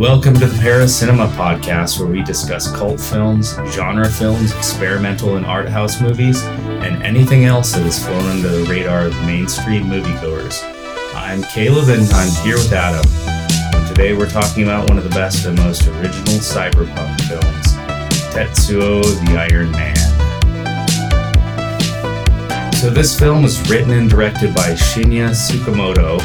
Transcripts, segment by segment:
Welcome to the Paris Cinema Podcast, where we discuss cult films, genre films, experimental and art house movies, and anything else that has flown under the radar of mainstream moviegoers. I'm Kaleb, and I'm here with Adam. And today we're talking about one of the best and most original cyberpunk films, Tetsuo the Iron Man. So this film was written and directed by Shinya Tsukamoto.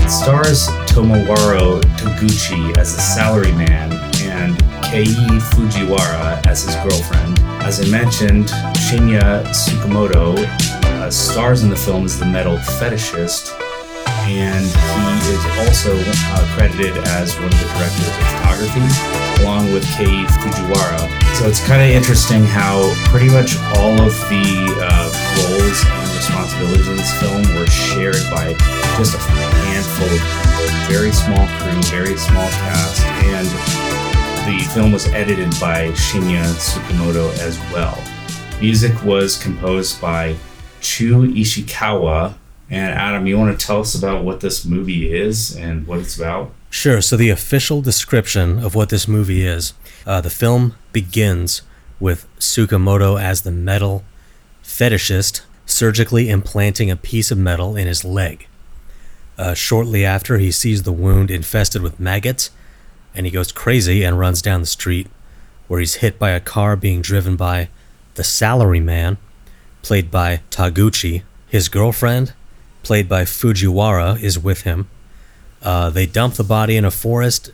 It stars Tomorowo Taguchi as a salaryman and Kei Fujiwara as his girlfriend. As I mentioned, Shinya Tsukamoto uh, stars in the film as the metal fetishist, and he is also uh, credited as one of the directors of photography, along with Kei Fujiwara. So it's kind of interesting how pretty much all of the uh, roles responsibilities in this film were shared by just a handful of people. Very small crew, very small cast, and the film was edited by Shinya Tsukamoto as well. Music was composed by Chu Ishikawa. And Adam, you want to tell us about what this movie is and what it's about? Sure. So, the official description of what this movie is uh, the film begins with Tsukamoto as the metal fetishist surgically implanting a piece of metal in his leg. Uh, shortly after, he sees the wound infested with maggots, and he goes crazy and runs down the street, where he's hit by a car being driven by the salaryman, played by Taguchi. His girlfriend, played by Fujiwara, is with him. Uh, they dump the body in a forest,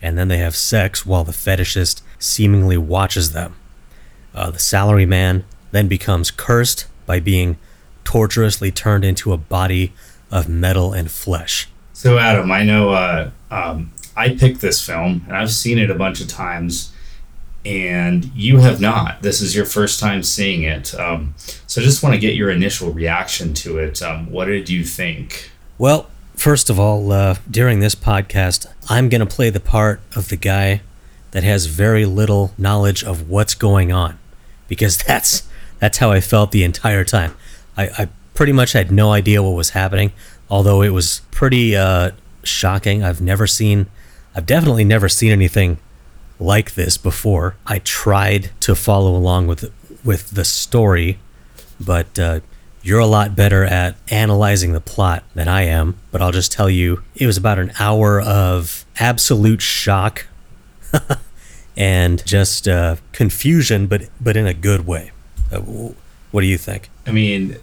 and then they have sex while the fetishist seemingly watches them. Uh, the salaryman then becomes cursed by being torturously turned into a body of metal and flesh. So, Adam, I know uh, um, I picked this film and I've seen it a bunch of times, and you have not. This is your first time seeing it. Um, so, I just want to get your initial reaction to it. Um, what did you think? Well, first of all, uh, during this podcast, I'm going to play the part of the guy that has very little knowledge of what's going on because that's that's how I felt the entire time. I, I pretty much had no idea what was happening, although it was pretty uh, shocking. I've never seen, I've definitely never seen anything like this before. I tried to follow along with with the story, but uh, you're a lot better at analyzing the plot than I am. But I'll just tell you, it was about an hour of absolute shock and just uh, confusion, but but in a good way. Uh, what do you think? I mean,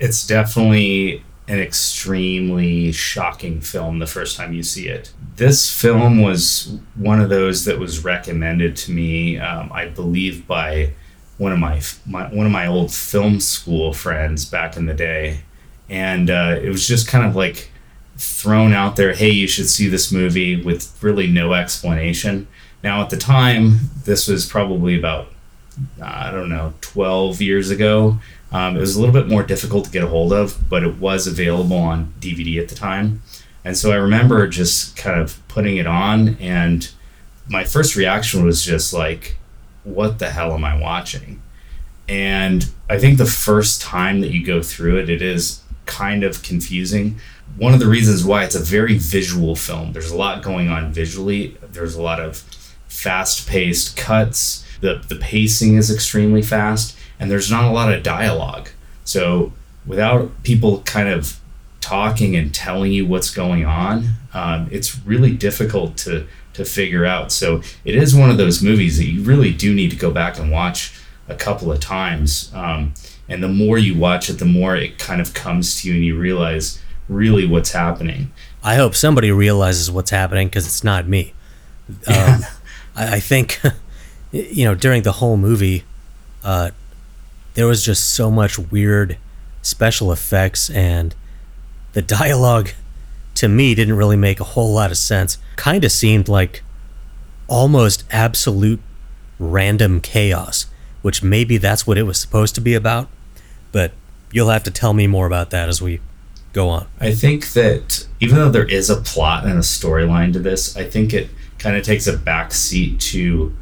it's definitely an extremely shocking film the first time you see it. This film was one of those that was recommended to me, um, I believe, by one of my, my, one of my old film school friends back in the day, and uh, it was just kind of like thrown out there. Hey, you should see this movie with really no explanation. Now, at the time, this was probably about I don't know, 12 years ago. Um, it was a little bit more difficult to get a hold of, but it was available on DVD at the time. And so I remember just kind of putting it on, and my first reaction was just like, what the hell am I watching? And I think the first time that you go through it, it is kind of confusing. One of the reasons why it's a very visual film, there's a lot going on visually, there's a lot of fast paced cuts the the pacing is extremely fast and there's not a lot of dialogue. So without people kind of talking and telling you what's going on um, it's really difficult to to figure out. So it is one of those movies that you really do need to go back and watch a couple of times um, and the more you watch it the more it kind of comes to you and you realize really what's happening. I hope somebody realizes what's happening because it's not me. Um, I, I think you know, during the whole movie, uh, there was just so much weird special effects, and the dialogue to me didn't really make a whole lot of sense. Kind of seemed like almost absolute random chaos, which maybe that's what it was supposed to be about, but you'll have to tell me more about that as we go on. I think that even though there is a plot and a storyline to this, I think it kind of takes a back seat to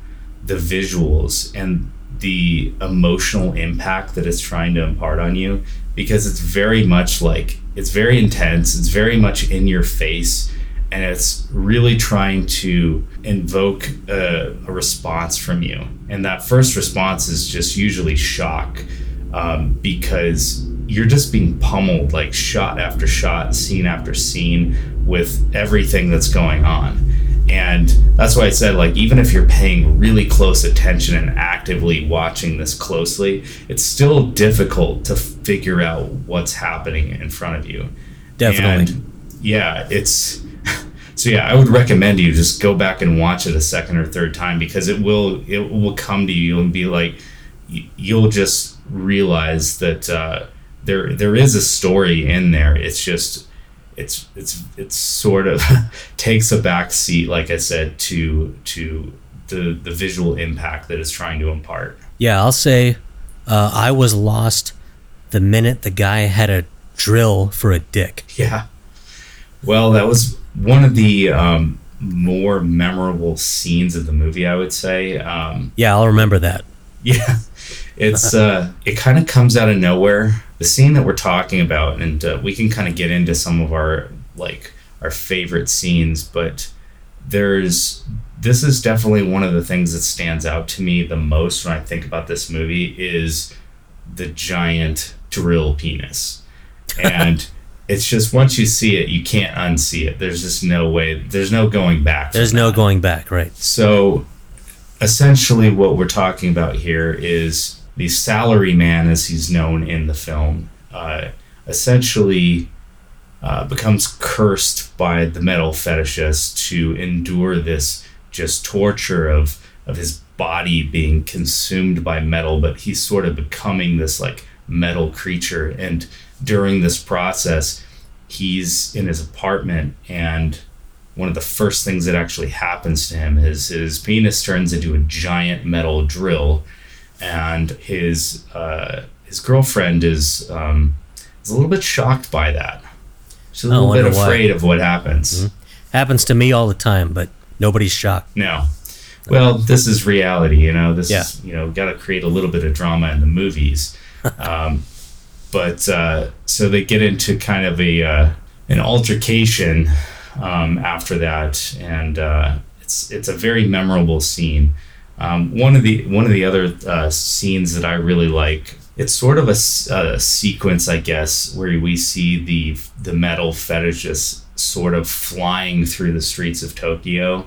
the visuals and the emotional impact that it's trying to impart on you because it's very much like it's very intense it's very much in your face and it's really trying to invoke a, a response from you. And that first response is just usually shock um, because you're just being pummeled like shot after shot, scene after scene with everything that's going on. And that's why I said, like, even if you're paying really close attention and actively watching this closely, it's still difficult to figure out what's happening in front of you. Definitely. And yeah, it's so yeah, I would recommend you just go back and watch it a second or third time because it will it will come to you and be like you'll just realize that uh, there there is a story in there. It's just it's it's it's sort of takes a back seat, like I said, to to the the visual impact that it's trying to impart. Yeah, I'll say uh, I was lost the minute the guy had a drill for a dick. Yeah. Well, that was one of the um, more memorable scenes of the movie, I would say. Um, yeah, I'll remember that. Yeah, it's uh, it kind of comes out of nowhere. The scene that we're talking about, and uh, we can kind of get into some of our like our favorite scenes, but there's this is definitely one of the things that stands out to me the most when I think about this movie is the giant drill penis, and it's just once you see it, you can't unsee it. There's just no way. There's no going back. There's no that. going back, right? So, essentially, what we're talking about here is the salary man, as he's known in the film, uh, essentially uh, becomes cursed by the metal fetishist to endure this just torture of of his body being consumed by metal, but he's sort of becoming this like metal creature. And during this process, he's in his apartment and one of the first things that actually happens to him is his penis turns into a giant metal drill, and his uh, his girlfriend is um, is a little bit shocked by that. She's a little bit afraid why. of what happens. Mm-hmm. Happens to me all the time, but nobody's shocked. No. Well, this is reality, you know. This yeah. is you know got to create a little bit of drama in the movies. Um, but uh, so they get into kind of a uh, an altercation um, after that, and uh, it's it's a very memorable scene. Um, one of the one of the other uh, scenes that I really like. It's sort of a, a, sequence, I guess, where we see the the metal fetishists sort of flying through the streets of Tokyo,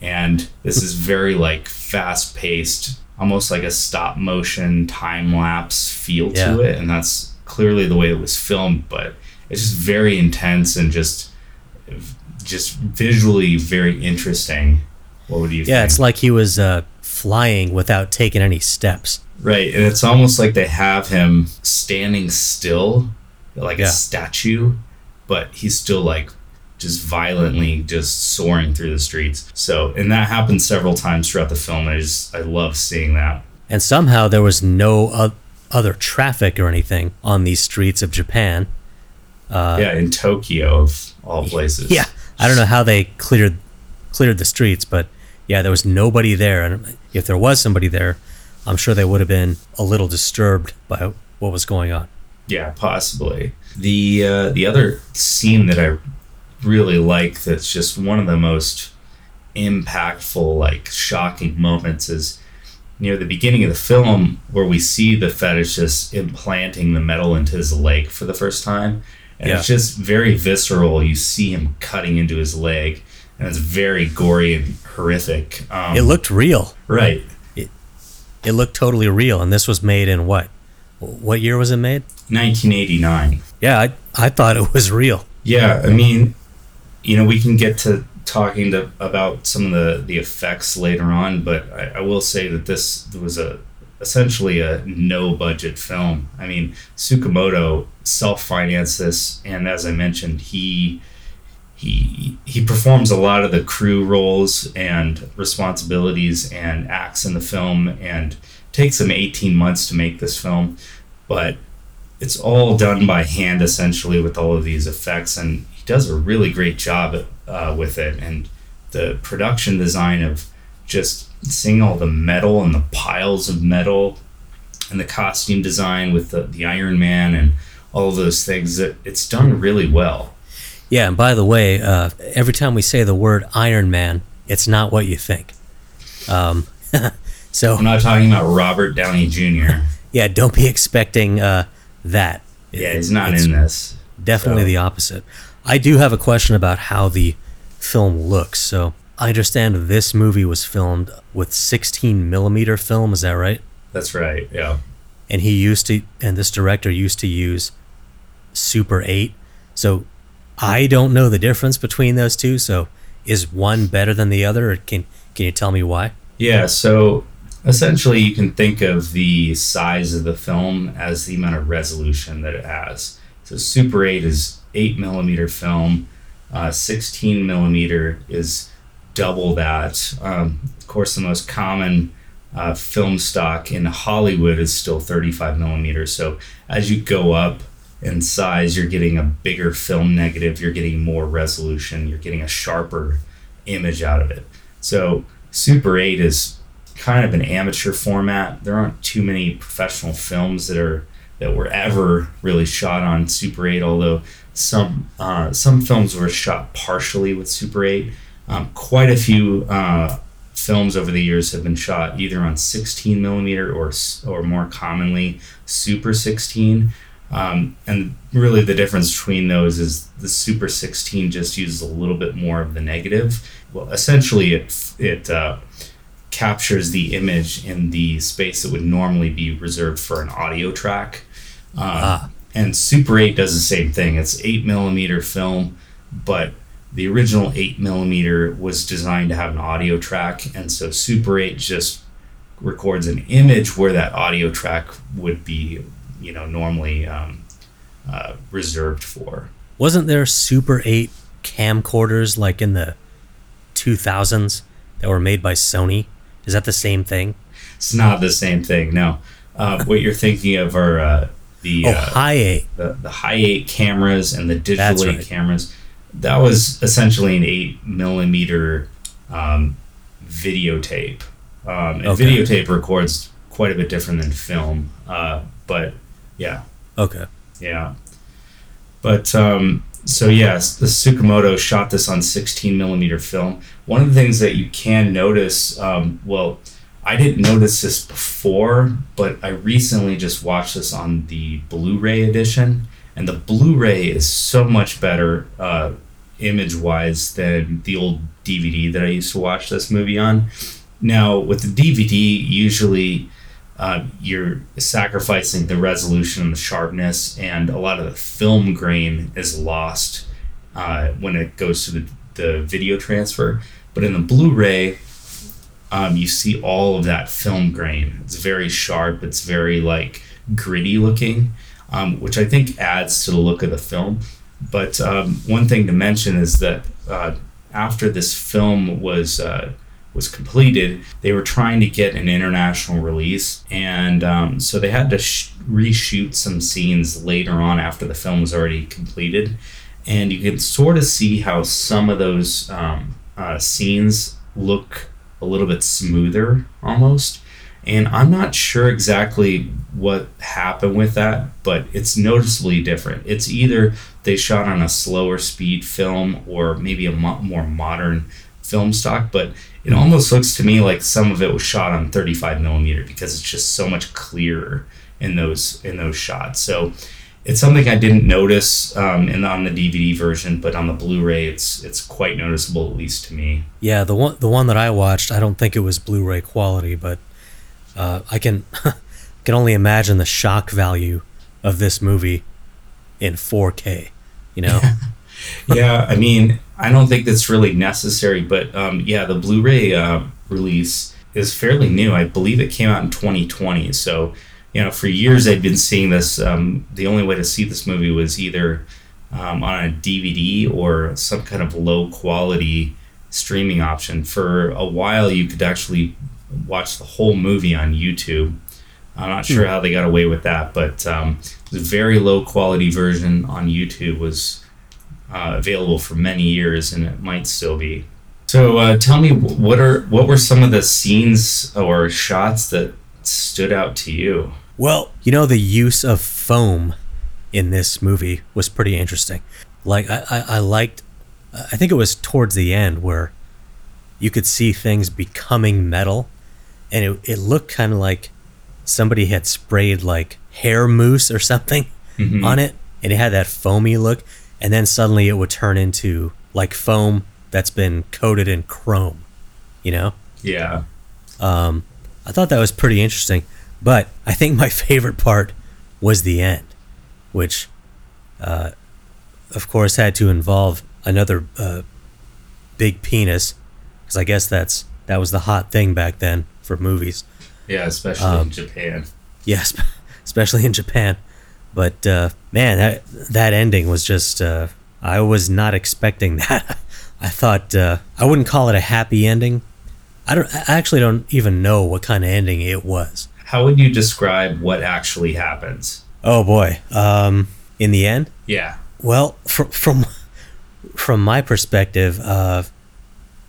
and this is very like fast paced, almost like a stop motion time lapse feel yeah. to it, and that's clearly the way it was filmed, but it's just very intense and just just visually very interesting. What would you? Yeah, think? it's like he was uh, flying without taking any steps. Right, and it's almost like they have him standing still, like yeah. a statue, but he's still like just violently just soaring through the streets. So, and that happens several times throughout the film. I just I love seeing that. And somehow there was no other traffic or anything on these streets of Japan. Uh, yeah, in Tokyo of all places. Yeah, I don't know how they cleared cleared the streets, but yeah, there was nobody there, and if there was somebody there, I'm sure they would have been a little disturbed by what was going on. Yeah, possibly. The uh, the other scene that I really like that's just one of the most impactful, like shocking moments is near the beginning of the film where we see the fetishist implanting the metal into his leg for the first time. And yeah. it's just very visceral. You see him cutting into his leg, and it's very gory and horrific. Um, it looked real. Right. It, it looked totally real. And this was made in what? What year was it made? 1989. Yeah, I, I thought it was real. Yeah, I mean, you know, we can get to talking to, about some of the, the effects later on, but I, I will say that this was a essentially a no budget film. I mean, Tsukamoto self financed this, and as I mentioned, he he he performs a lot of the crew roles and responsibilities and acts in the film, and takes him 18 months to make this film, but it's all done by hand essentially with all of these effects, and he does a really great job uh, with it, and the production design of just seeing all the metal and the piles of metal, and the costume design with the, the Iron Man and all those things. That it's done really well. Yeah, and by the way, uh, every time we say the word Iron Man, it's not what you think. Um, so I'm not talking about Robert Downey Jr. yeah, don't be expecting uh, that. Yeah, it's not It's in this. Definitely So- the opposite. I do have a question about how the film looks. So I understand this movie was filmed with 16 millimeter film. Is that right? That's right. Yeah. And he used to, and this director used to use Super 8. So I don't know the difference between those two. So is one better than the other? Or can can you tell me why? Yeah, so essentially you can think of the size of the film as the amount of resolution that it has. So Super 8 is 8 millimeter film, uh, 16 millimeter is double that. Um, of course, the most common uh, film stock in Hollywood is still 35 millimeters. So as you go up in size, you're getting a bigger film negative, you're getting more resolution, you're getting a sharper image out of it. So Super 8 is kind of an amateur format. There aren't too many professional films that are that were ever really shot on Super 8, although some uh, some films were shot partially with Super 8. Um, quite a few uh, films over the years have been shot either on 16 millimeter or or more commonly Super 16. Um, and really, the difference between those is the Super 16 just uses a little bit more of the negative. Well, essentially, it it uh, captures the image in the space that would normally be reserved for an audio track. Um, Ah. And Super 8 does the same thing. It's 8 millimeter film, but the original 8 millimeter was designed to have an audio track, and so Super 8 just records an image where that audio track would be, you know, normally um, uh, reserved for. Wasn't there Super 8 camcorders like in the 2000s that were made by Sony? Is that the same thing? It's not the same thing. No, uh, what you're thinking of are uh, the, Oh, uh, High 8. the the high eight cameras and the digital That's eight right. cameras. That was essentially an eight millimeter um, videotape. Um, and Okay. videotape records quite a bit different than film. Uh, but yeah, Okay. yeah. But um, so yes, the Tsukamoto shot this on 16 millimeter film. One of the things that you can notice, um, well, I didn't notice this before, but I recently just watched this on the Blu-ray edition, and the Blu-ray is so much better uh, image-wise than the old DVD that I used to watch this movie on. Now, with the DVD, usually uh, you're sacrificing the resolution and the sharpness, and a lot of the film grain is lost uh, when it goes to the, the video transfer. But in the Blu ray, um, you see all of that film grain. It's very sharp, it's very like gritty looking, um, which I think adds to the look of the film. But um, one thing to mention is that uh, after this film was uh, was completed, they were trying to get an international release, and um, so they had to sh- reshoot some scenes later on after the film was already completed, and you can sort of see how some of those um, uh, scenes look a little bit smoother almost. And I'm not sure exactly what happened with that, but it's noticeably different. It's either they shot on a slower speed film or maybe a mo- more modern film stock, but it almost looks to me like some of it was shot on 35 millimeter because it's just so much clearer in those in those shots. So it's something I didn't notice um, in on the DVD version, but on the Blu-ray, it's it's quite noticeable at least to me. Yeah, the one the one that I watched, I don't think it was Blu-ray quality, but uh, I can can only imagine the shock value of this movie in 4K. You know, yeah, I mean, I don't think that's really necessary, but um, yeah, the Blu-ray uh, release is fairly new. I believe it came out in 2020. So, you know, for years I'd been seeing this. Um, the only way to see this movie was either um, on a DVD or some kind of low quality streaming option. For a while, you could actually watch the whole movie on YouTube. I'm not sure how they got away with that, but um, the very low quality version on YouTube was uh, available for many years, and it might still be. So, uh, tell me, what are what were some of the scenes or shots that stood out to you? well, you know the use of foam in this movie was pretty interesting. Like I, I, I liked, I think it was towards the end where you could see things becoming metal, and it it looked kind of like somebody had sprayed like hair mousse or something Mhm. on it, and it had that foamy look, and then suddenly it would turn into like foam that's been coated in chrome, you know. Yeah. Um, I thought that was pretty interesting, but I think my favorite part was the end, which, uh, of course, had to involve another uh, big penis, because I guess that's that was the hot thing back then for movies. Yeah, especially Um, in Japan. Yes, especially in Japan. But uh, man, that that ending was just uh, I was not expecting that. I thought uh, I wouldn't call it a happy ending. I don't. I actually don't even know what kind of ending it was. How would you describe what actually happens? Oh boy. Um, in the end, Yeah. well, from from from my perspective, uh,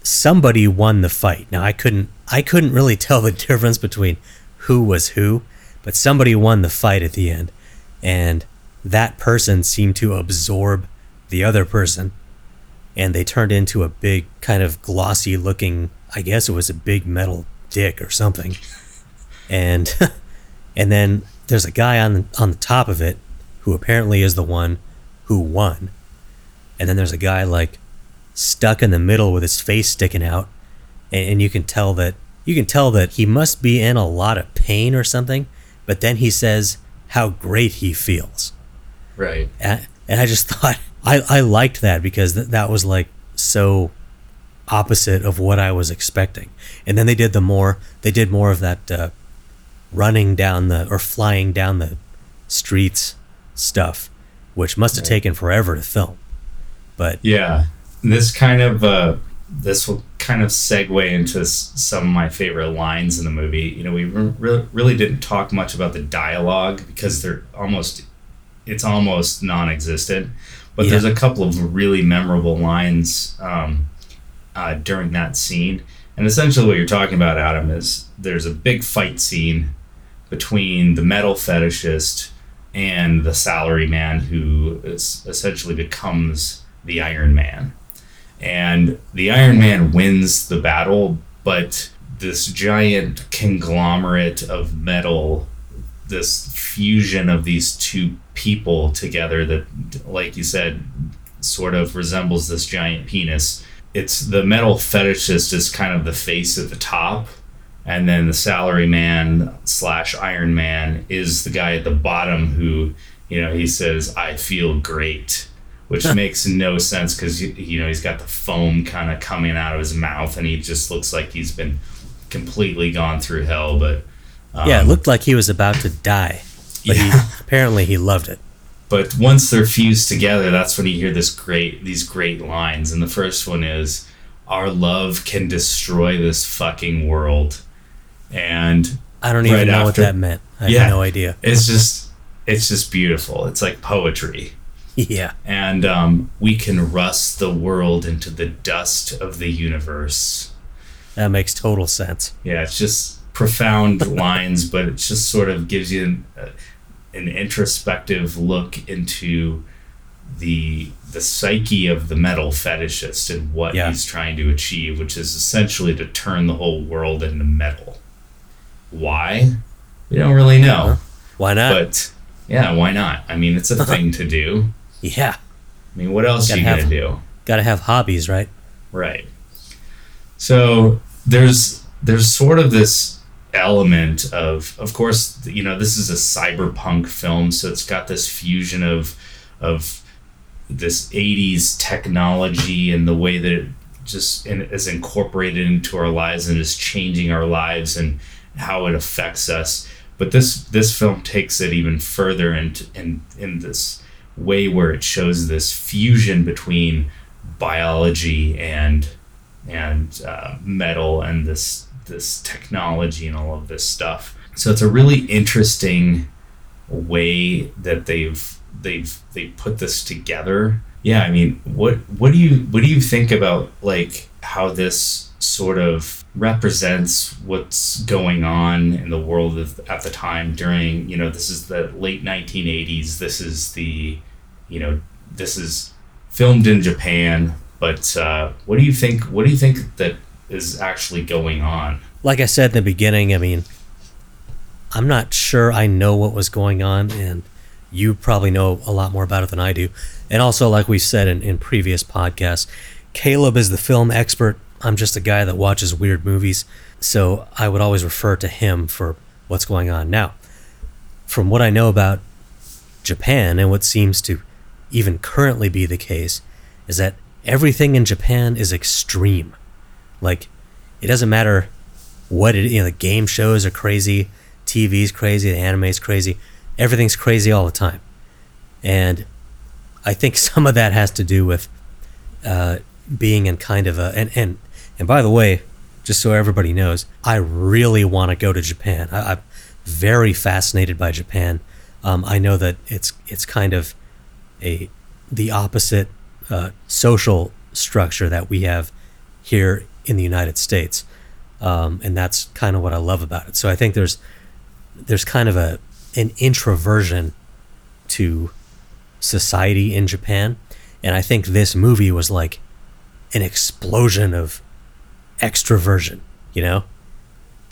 somebody won the fight. Now I couldn't I couldn't really tell the difference between who was who, but somebody won the fight at the end, and that person seemed to absorb the other person, and they turned into a big kind of glossy looking. I guess it was a big metal dick or something, and and then there's a guy on on the top of it who apparently is the one who won. And then there's a guy like stuck in the middle with his face sticking out, and, and you can tell that you can tell that he must be in a lot of pain or something. But then he says how great he feels, Right. and, and I just thought I, I liked that because th- that was like so opposite of what I was expecting. And then they did the more they did more of that uh, running down the or flying down the streets stuff, which must have Right. taken forever to film. But Yeah. This kind of uh, this will kind of segue into s- some of my favorite lines in the movie. You know, we re- really didn't talk much about the dialogue because they're almost it's almost non-existent. But Yeah. there's a couple of really memorable lines um, uh, during that scene. And essentially, what you're talking about, Adam, is there's a big fight scene between the metal fetishist and the salary man who is essentially becomes the Iron Man. And the Iron Man wins the battle, but this giant conglomerate of metal, this fusion of these two people together that, like you said, sort of resembles this giant penis. It's the metal fetishist is kind of the face at the top, and then the salary man slash Iron Man is the guy at the bottom who, you know, he says, "I feel great," which makes no sense because you know he's got the foam kind of coming out of his mouth, and he just looks like he's been completely gone through hell. But um, yeah, it looked like he was about to die. But Yeah. he apparently he loved it. but once they're fused together that's when you hear this great these great lines and the first one is our love can destroy this fucking world and I don't even Right know what after- that meant. I Yeah. have no idea. it's just it's just beautiful it's like poetry Yeah. and um, we can rust the world into the dust of the universe That makes total sense. yeah it's just profound lines but it just sort of gives you an, uh, an introspective look into the the psyche of the metal fetishist and what Yeah. he's trying to achieve which is essentially to turn the whole world into metal why we don't really know Why not? but yeah why not i mean it's a thing to do yeah. i mean what else Gotta you gonna do Got to have hobbies, right? Right. So there's there's sort of this element of of course you know this is a cyberpunk film so it's got this fusion of of this 80s technology and the way that it just in, is incorporated into our lives and is changing our lives and how it affects us but this this film takes it even further into in in this way where it shows this fusion between biology and and uh, metal and this this technology and all of this stuff. So it's a really interesting way that they've they've they put this together. Yeah, I mean, what what do you what do you think about like how this sort of represents what's going on in the world at the time during you know this is the late 1980s this is the you know this is filmed in Japan. But uh, what do you think? What do you think that is actually going on? Like I said in the beginning, I mean, I'm not sure I know what was going on, and you probably know a lot more about it than I do. And also, like we said in, in previous podcasts, Kaleb is the film expert. I'm just a guy that watches weird movies. So I would always refer to him for what's going on. Now, from what I know about Japan and what seems to even currently be the case, is that everything in Japan is extreme. Like, it doesn't matter what it, you know, the game shows are crazy, TV's crazy, the anime's crazy, everything's crazy all the time. And I think some of that has to do with uh, being in kind of a, and, and, and by the way, just so everybody knows, I really want to go to Japan. I, I'm very fascinated by Japan. Um, I know that it's it's kind of a the opposite uh, social structure that we have here in the United States, um, and that's kind of what I love about it. So I think there's there's kind of a an introversion to society in Japan, and I think this movie was like an explosion of extroversion. You know,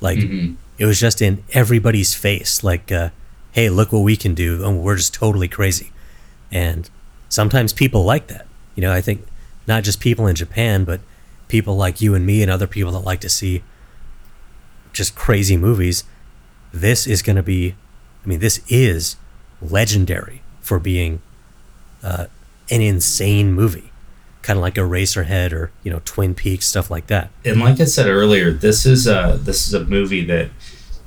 like Mhm. it was just in everybody's face. Like, uh, hey, look what we can do, and we're just totally crazy. And sometimes people like that. You know, I think not just people in Japan, but people like you and me and other people that like to see just crazy movies. This is going to be, I mean, this is legendary for being uh, an insane movie, kind of like Eraserhead or you know Twin Peaks stuff like that. and like I said earlier, this is a this is a movie that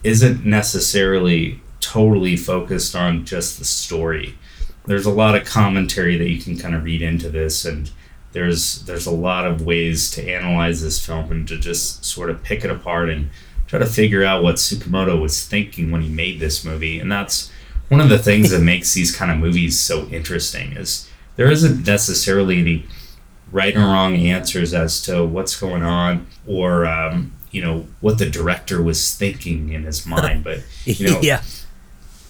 isn't necessarily totally focused on just the story. There's a lot of commentary that you can kind of read into this, and there's there's a lot of ways to analyze this film and to just sort of pick it apart and try to figure out what Tsukamoto was thinking when he made this movie. And that's one of the things that makes these kind of movies so interesting is there isn't necessarily any right or wrong answers as to what's going on or um, you know what the director was thinking in his mind but you know yeah,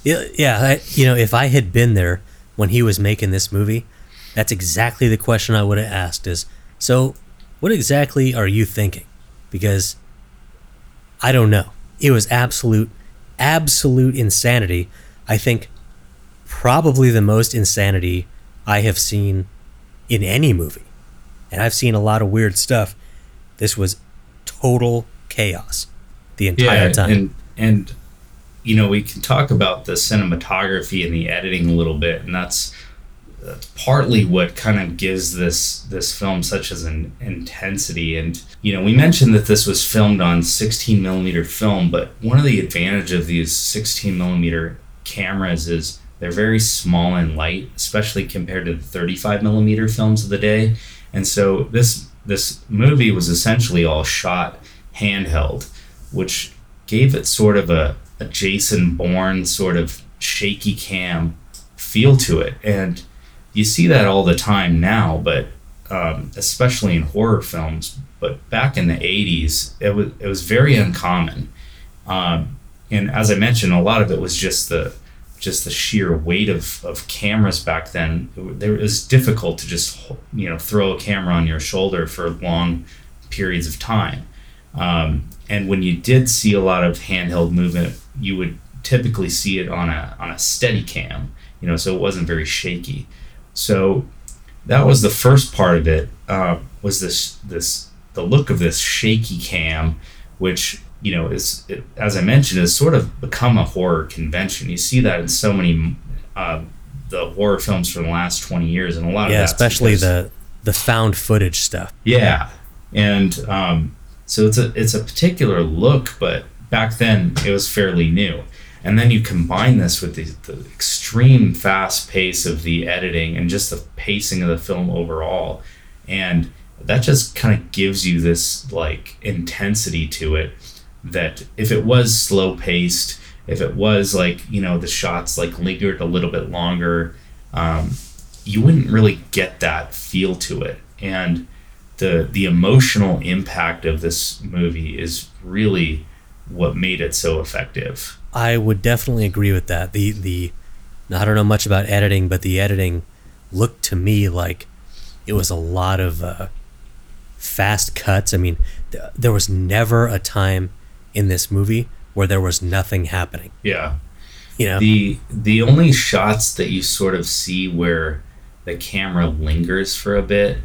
yeah, yeah. I, you know, if I had been there when he was making this movie, that's exactly the question I would have asked. Is so, what exactly are you thinking? Because I don't know. It was absolute, absolute insanity. I think probably the most insanity I have seen in any movie, and I've seen a lot of weird stuff. This was total chaos the entire yeah time. and and you know we can talk about the cinematography and the editing a little bit and that's that's partly what kind of gives this this film such as an intensity and you know we mentioned that this was filmed on 16 millimeter film but one of the advantage of these 16 millimeter cameras is they're very small and light especially compared to the 35 millimeter films of the day and so this this movie was essentially all shot handheld which gave it sort of a, a Jason Bourne sort of shaky cam feel to it. And you see that all the time now, but um, especially in horror films. But back in the 80s, it was, it was very uncommon. Um, and as I mentioned, a lot of it was just the just the sheer weight of, of cameras back then. It was difficult to just you know throw a camera on your shoulder for long periods of time. Um, and when you did see a lot of handheld movement, you would typically see it on a on a Steadicam, you know, so it wasn't very shaky. So that was the first part of it. Uh, was this this the look of this shaky cam, which you know is it, as I mentioned has sort of become a horror convention. You see that in so many uh, the horror films from the last twenty years, and a lot of yeah, especially because- the the found footage stuff. yeah, and um, so it's a it's a particular look, but back then it was fairly new. And then you combine this with the, the extreme fast pace of the editing and just the pacing of the film overall, and that just kind of gives you this like intensity to it. That if it was slow paced, if it was like you know the shots like lingered a little bit longer, um, you wouldn't really get that feel to it. And the the emotional impact of this movie is really what made it so effective. I would definitely agree with that. The the I don't know much about editing, but the editing looked to me like it was a lot of uh, fast cuts. I mean, th- there was never a time in this movie where there was nothing happening. Yeah. You know, The the only shots that you sort of see where the camera lingers for a bit,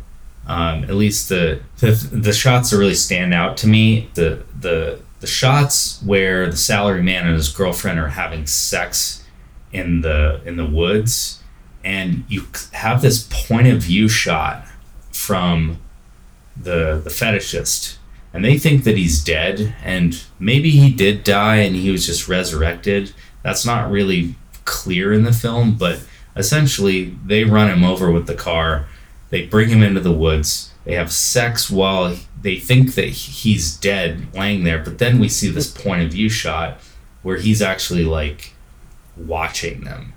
um, at least the, the the shots that really stand out to me. The the the shots where the salary man and his girlfriend are having sex in the in the woods, and you have this point of view shot from the the fetishist and they think that he's dead and maybe he did die and he was just resurrected. That's not really clear in the film but essentially they run him over with the car. They bring him into the woods. They have sex while they think that he's dead laying there but then we see this point of view shot where he's actually like watching them.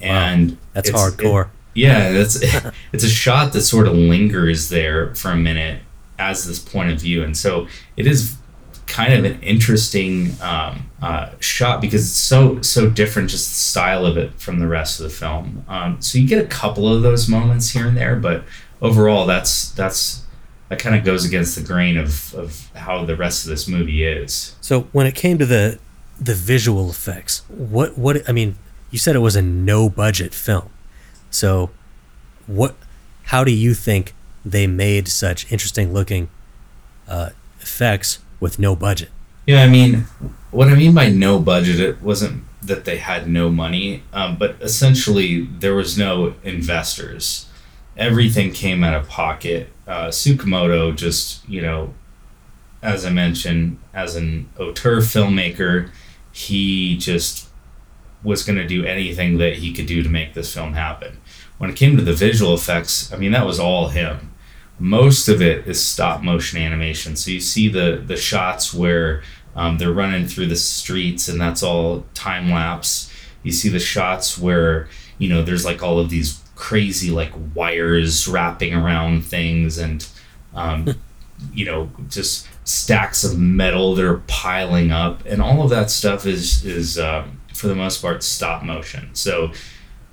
And that's it's- hardcore. yeah, that's it's a shot that sort of lingers there for a minute as this point of view, and so it is kind of an interesting um, uh, shot because it's so so different, just the style of it from the rest of the film. Um, so you get a couple of those moments here and there, but overall, that's that's that kind of goes against the grain of, of how the rest of this movie is. So when it came to the the visual effects, what what I mean, you said it was a no budget film. So what how do you think they made such interesting looking uh, effects with no budget? Yeah, I mean, what I mean by no budget, it wasn't that they had no money, um, but essentially there was no investors. Everything came out of pocket. Uh, just, you know, as I mentioned, as an auteur filmmaker, he just was going to do anything that he could do to make this film happen. When it came to the visual effects, I mean, that was all him most of it is stop motion animation. So you see the the shots where um, they're running through the streets, and that's all time lapse. You see the shots where you know there's like all of these crazy like wires wrapping around things, and um, you know just stacks of metal that are piling up, and all of that stuff is is um, for the most part stop motion. So.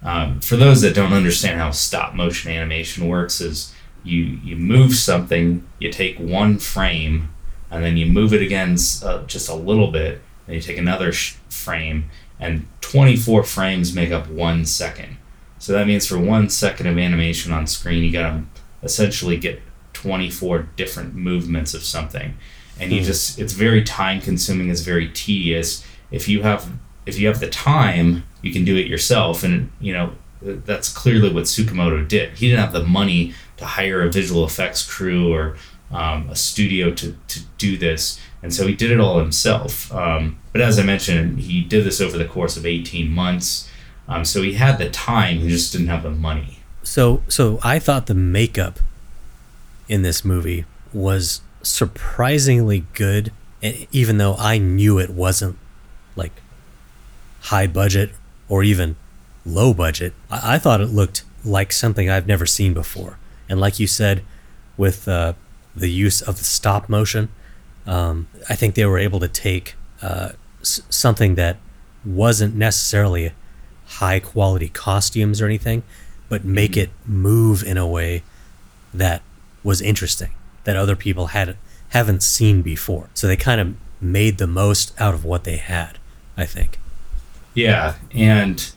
Um, for those that don't understand how stop motion animation works, is you you move something, you take one frame, and then you move it again uh, just a little bit, and you take another sh- frame, and 24 frames make up one second. So that means for one second of animation on screen, you gotta essentially get 24 different movements of something, and you Hmm. just it's very time consuming. It's very tedious. If you have if you have the time, you can do it yourself, and you know that's clearly what Tsukamoto did. He didn't have the money to hire a visual effects crew or um, a studio to, to do this. And so he did it all himself. Um, but as I mentioned, he did this over the course of 18 months. Um, so he had the time, he just didn't have the money. So so I thought the makeup in this movie was surprisingly good, even though I knew it wasn't like high budget or even low budget. I, I thought it looked like something I've never seen before. And like you said, with uh, the use of the stop motion, um, I think they were able to take uh, s- something that wasn't necessarily high quality costumes or anything, but make it move in a way that was interesting that other people had haven't seen before. So they kind of made the most out of what they had. I think. Yeah, and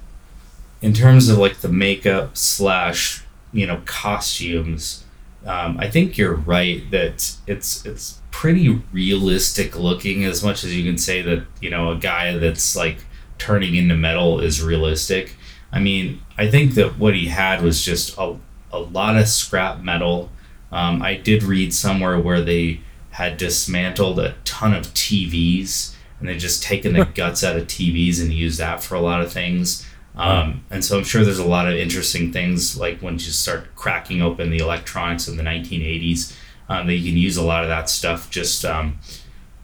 in terms of like the makeup slash you know costumes, um, I think you're right that it's it's pretty realistic looking. As much as you can say that you know a guy that's like turning into metal is realistic. I mean, I think that what he had was just a a lot of scrap metal. Um, I did read somewhere where they had dismantled a ton of TVs and they've just taken the guts out of TVs and used that for a lot of things. Um, and so I'm sure there's a lot of interesting things like when you start cracking open the electronics in the 1980s, um, that you can use a lot of that stuff just um,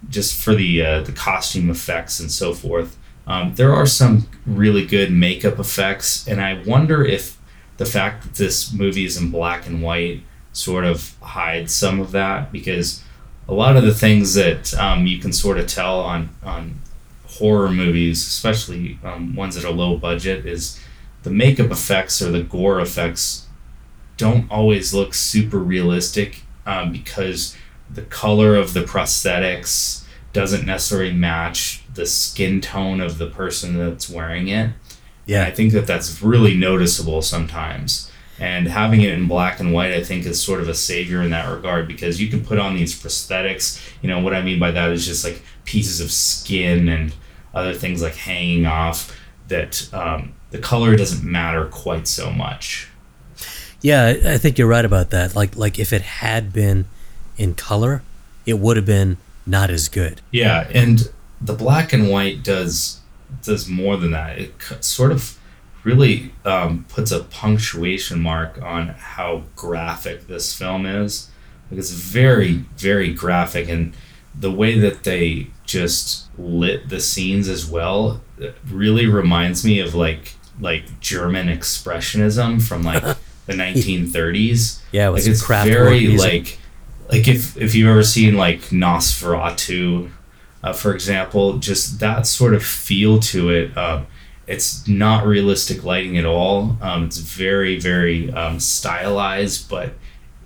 just for the uh, the costume effects and so forth. Um, there are some really good makeup effects, and I wonder if the fact that this movie is in black and white sort of hides some of that because a lot of the things that um, you can sort of tell on on horror movies, especially um, ones that are low budget, is the makeup effects or the gore effects don't always look super realistic um, because the color of the prosthetics doesn't necessarily match the skin tone of the person that's wearing it. Yeah, I think that that's really noticeable sometimes. And having it in black and white, I think, is sort of a savior in that regard because you can put on these prosthetics. You know, what I mean by that is just like pieces of skin and other things like hanging off that um, the color doesn't matter quite so much. Yeah, I think you're right about that. Like, like if it had been in color, it would have been not as good. Yeah, and the black and white does does more than that. It sort of really um, puts a punctuation mark on how graphic this film is. Like it's very, very graphic, and the way that they just lit the scenes as well really reminds me of like like German expressionism from like the 1930s. Yeah, it like it's very like like if if you've ever seen like Nosferatu, uh, for example, just that sort of feel to it. Uh, it's not realistic lighting at all. Um, it's very, very um, stylized, but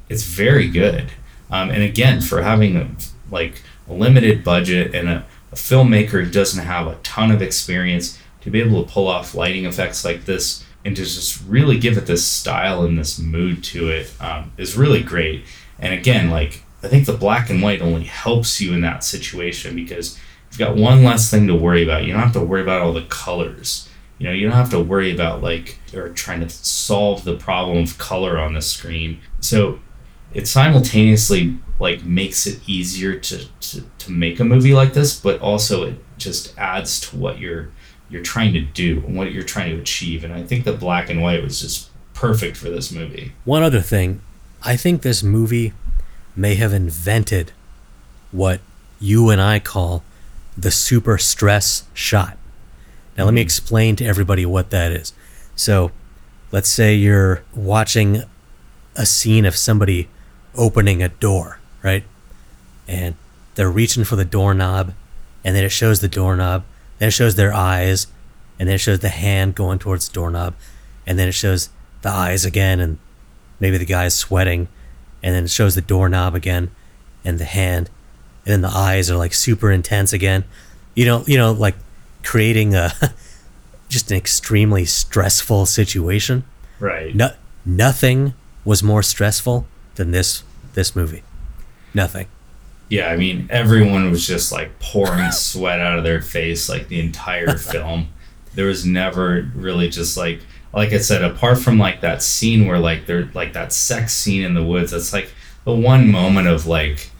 it's very good. Um, and again, for having a, like a limited budget and a, a, filmmaker who doesn't have a ton of experience to be able to pull off lighting effects like this and to just really give it this style and this mood to it um, is really great. And again, like I think the black and white only helps you in that situation because you've got one less thing to worry about. You don't have to worry about all the colors you know you don't have to worry about like or trying to solve the problem of color on the screen. So it simultaneously like makes it easier to, to, to make a movie like this but also it just adds to what you're you're trying to do and what you're trying to achieve. And i think the black and white was just perfect for this movie. One other thing. I think this movie may have invented what you and i call the super stress shot now, let me explain to everybody what that is. So, let's say you're watching a scene of somebody opening a door, right? And they're reaching for the doorknob, and then it shows the doorknob, then it shows their eyes, and then it shows the hand going towards the doorknob, and then it shows the eyes again, and maybe the guy's sweating, and then it shows the doorknob again, and the hand, and then the eyes are like super intense again. You know, you know, like creating a just an extremely stressful situation. Right. No, nothing was more stressful than this this movie. Nothing. Yeah, I mean, everyone was just like pouring sweat out of their face like the entire film. There was never really just like like I said, apart from like that scene where like they're like that sex scene in the woods, that's like the one moment of like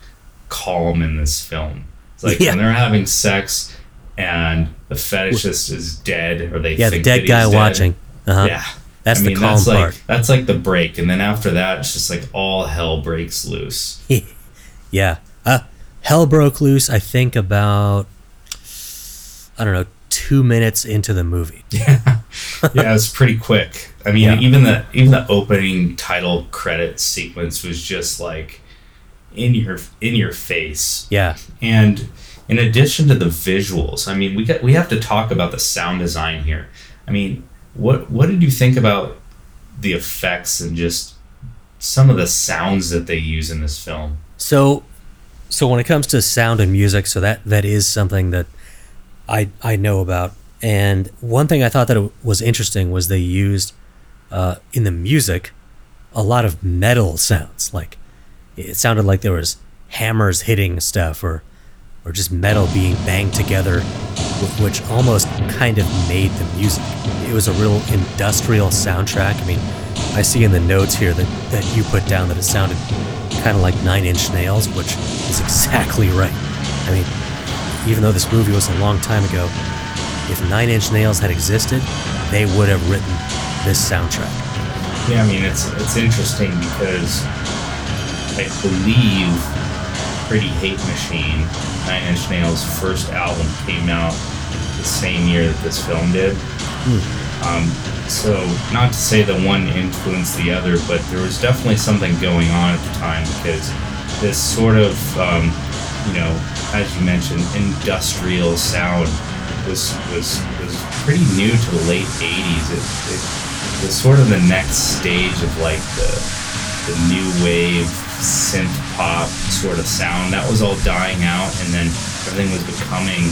calm in this film. It's like yeah. when they're having sex and the fetishist is dead, or they yeah, the dead guy watching. Uh-huh. Yeah, that's I mean, the calm that's part. Like, that's like the break, and then after that, it's just like all hell breaks loose. yeah, uh, hell broke loose. I think about I don't know two minutes into the movie. Yeah, yeah, it's pretty quick. I mean, yeah. even the even the opening title credit sequence was just like in your in your face. Yeah, and in addition to the visuals, I mean, we got we have to talk about the sound design here. I mean, what what did you think about the effects and just some of the sounds that they use in this film? So, so when it comes to sound and music, so that that is something that I I know about. And one thing I thought that was interesting was they used uh, in the music a lot of metal sounds. Like it sounded like there was hammers hitting stuff or or just metal being banged together, which almost kind of made the music. It was a real industrial soundtrack. I mean, I see in the notes here that, that you put down that it sounded kind of like Nine Inch Nails, which is exactly right. I mean, even though this movie was a long time ago, if Nine Inch Nails had existed, they would have written this soundtrack. Yeah, I mean, it's it's interesting because I believe Pretty Hate Machine Nine Inch Nails' first album came out the same year that this film did. Hmm. Um, so, not to say that one influenced the other, but there was definitely something going on at the time because this sort of, um, you know, as you mentioned, industrial sound was was was pretty new to the late '80s. It, it the sort of the next stage of like the the new wave synth pop sort of sound that was all dying out, and then everything was becoming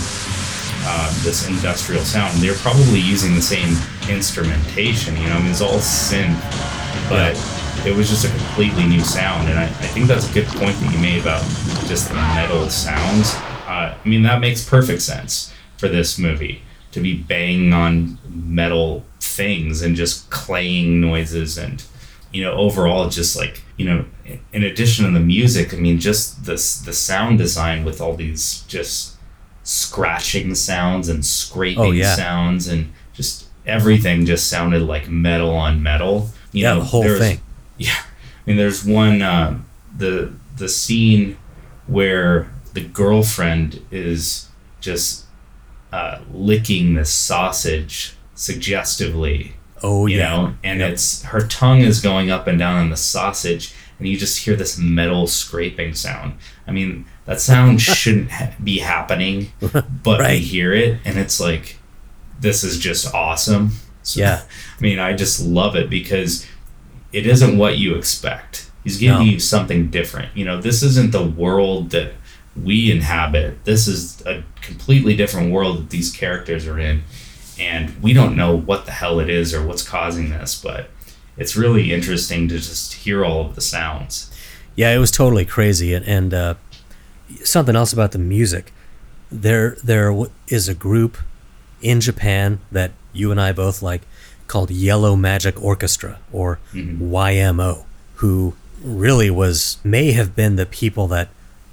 uh, this industrial sound. They're probably using the same instrumentation, you know, I mean, it's all synth, but it was just a completely new sound. And I, I think that's a good point that you made about just the metal sounds. Uh, I mean, that makes perfect sense for this movie to be banging on metal things and just claying noises and you know overall just like you know in addition to the music i mean just this the sound design with all these just scratching sounds and scraping Oh, yeah. sounds and just everything just sounded like metal on metal you Yeah, know the whole thing. yeah i mean there's one uh, the the scene where the girlfriend is just uh, licking the sausage suggestively Oh you yeah. know and Yep. it's her tongue is going up and down on the sausage and you just hear this metal scraping sound i mean that sound shouldn't ha- be happening but we hear it and it's like this is just awesome so, Yeah. i mean i just love it because it isn't what you expect he's giving No. you something different you know this isn't the world that we inhabit this is a completely different world that these characters are in and we don't know what the hell it is or what's causing this but it's really interesting to just hear all of the sounds Yeah, it was totally crazy, and, and uh, something else about the music. There, there is a group in Japan that you and I both like called Yellow Magic Orchestra or YMO, who really was may have been the people that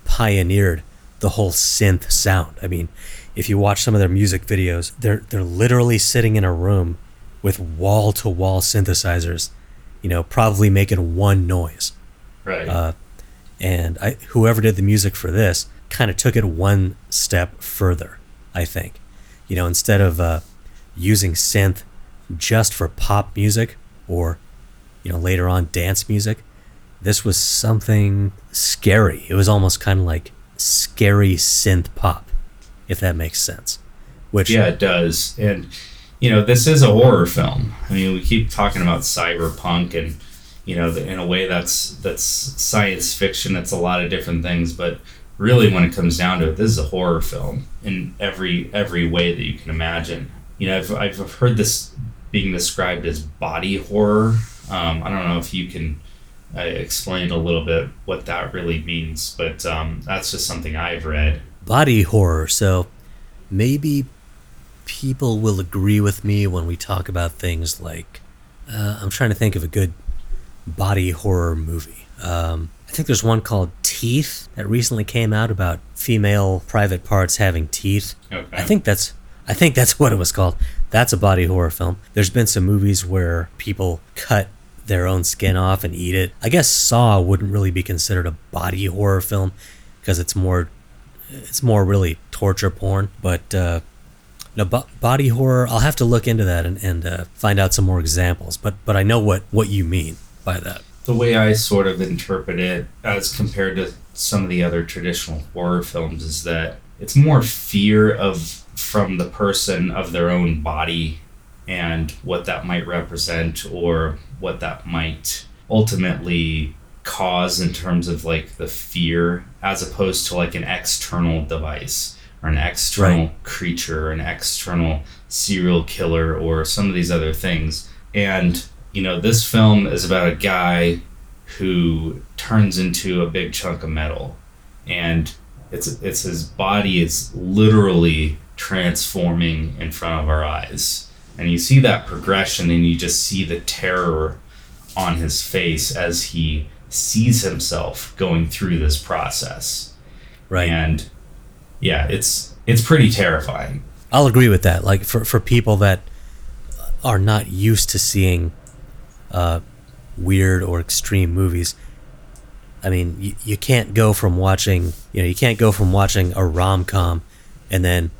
pioneered the whole synth sound. I mean, if you watch some of their music videos, they're they're literally sitting in a room with wall to wall synthesizers, you know, probably making one noise. Right. Uh, and I, whoever did the music for this kind of took it one step further i think. You know instead of uh, using synth just for pop music or you know later on dance music this was something scary. It was almost kind of like scary synth pop if that makes sense. Which yeah it does. And you know this is a horror film. I mean we keep talking about cyberpunk and you know in a way that's that's science fiction it's a lot of different things but really when it comes down to it this is a horror film in every every way that you can imagine. You know i've, I've heard this being described as body horror. Um, i don't know if you can uh, explain a little bit what that really means but um, that's just something i've read body horror. So maybe people will agree with me when we talk about things like uh, I'm trying to think of a good body horror movie. Um, I think there's one called Teeth that recently came out about female private parts having teeth. okay I think that's I think that's what it was called. That's a body horror film. There's been some movies where people cut their own skin off and eat it. I guess Saw wouldn't really be considered a body horror film because it's more it's more really torture porn. But uh, no, bo- body horror. I'll have to look into that and, and uh, find out some more examples. But but I know what what you mean by that. the way I sort of interpret it as compared to some of the other traditional horror films is that it's more fear of from the person of their own body and what that might represent or what that might ultimately cause in terms of like the fear as opposed to like an external device or an external creature or an external serial killer or some of these other things. And you know this film is about a guy who turns into a big chunk of metal. And it's it's his body is literally transforming in front of our eyes. And you see that progression and you just see the terror on his face as he sees himself going through this process Right. and yeah it's it's pretty terrifying I'll agree with that. Like for for people that are not used to seeing uh, weird or extreme movies, I mean, you, you can't go from watching you know you can't go from watching a rom com and then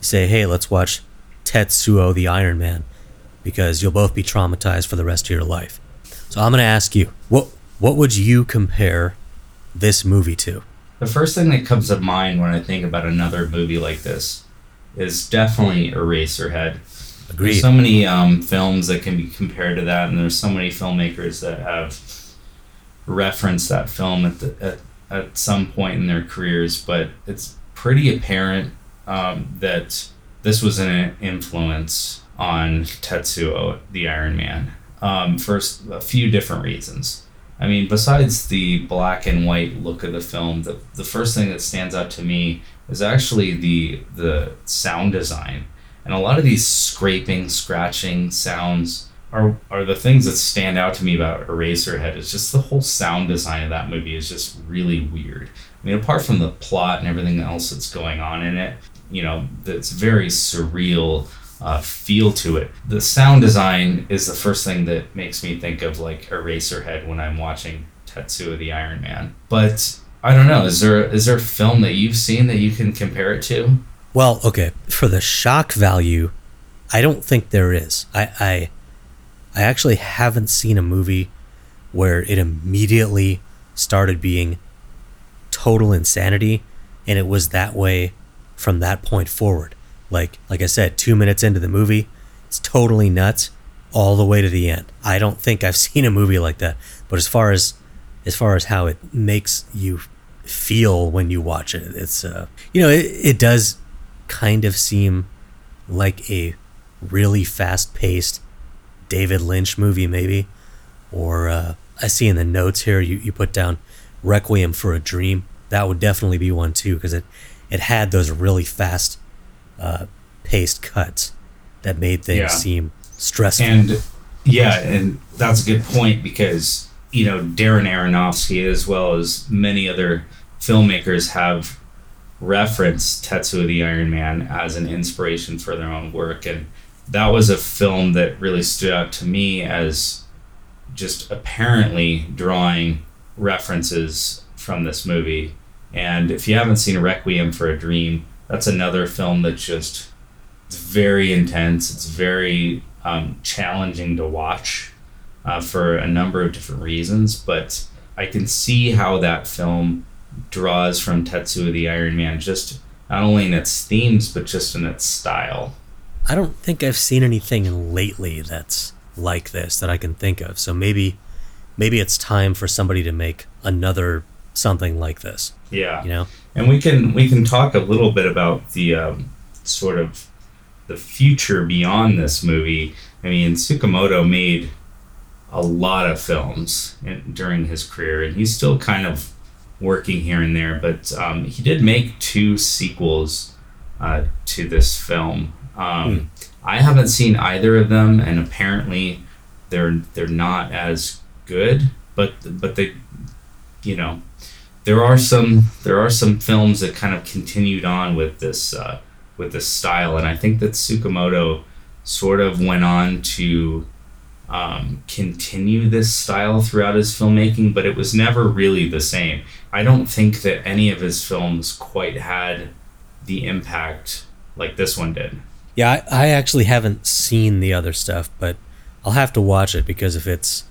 say, hey, let's watch Tetsuo the Iron Man because you'll both be traumatized for the rest of your life. So I'm gonna ask you, what what would you compare this movie to? The first thing that comes to mind when I think about another movie like this is definitely Eraserhead. Agreed. There's so many um, films that can be compared to that, and there's so many filmmakers that have referenced that film at the, at, at some point in their careers. But it's pretty apparent um, that this was an influence on Tetsuo, the Iron Man, um, for a few different reasons. I mean, besides the black and white look of the film, the, the first thing that stands out to me is actually the the sound design. And a lot of these scraping, scratching sounds are, are the things that stand out to me about Eraserhead. It's just the whole sound design of that movie is just really weird. I mean, apart from the plot and everything else that's going on in it, you know, it's very surreal uh, feel to it. The sound design is the first thing that makes me think of like Eraserhead when I'm watching Tetsuo the Iron Man. But I don't know. Is there is there a film that you've seen that you can compare it to? Well, okay. For the shock value, I don't think there is. I I, I actually haven't seen a movie where it immediately started being total insanity and it was that way from that point forward. Like like I said, 2 minutes into the movie, it's totally nuts all the way to the end. I don't think I've seen a movie like that. But as far as as far as how it makes you feel when you watch it, it's uh you know, it, it does kind of seem like a really fast-paced David Lynch movie maybe or uh, I see in the notes here you, you put down Requiem for a Dream. That would definitely be one too because it it had those really fast uh, paced cuts that made things Yeah. seem stressful. And yeah, and that's a good point because you know Darren Aronofsky as well as many other filmmakers have referenced Tetsuo the Iron Man as an inspiration for their own work, and that was a film that really stood out to me as just apparently drawing references from this movie. And if you haven't seen Requiem for a Dream, that's another film that just it's very intense. It's very um, challenging to watch uh, for a number of different reasons, but I can see how that film draws from Tetsuo the Iron Man, just not only in its themes, but just in its style. I don't think I've seen anything lately that's like this that I can think of. So maybe maybe it's time for somebody to make another something like this. Yeah. You know? And we can we can talk a little bit about the um, sort of the future beyond this movie. I mean, Tsukamoto made a lot of films in, during his career, and he's still kind of working here and there. But um, he did make two sequels uh, to this film. Um, I haven't seen either of them, and apparently they're they're not as good. But but they, you know, there are some there are some films that kind of continued on with this uh, with this style, and I think that Tsukamoto sort of went on to um, continue this style throughout his filmmaking, but it was never really the same. I don't think that any of his films quite had the impact like this one did. Yeah, I, I actually haven't seen the other stuff, but I'll have to watch it because if it's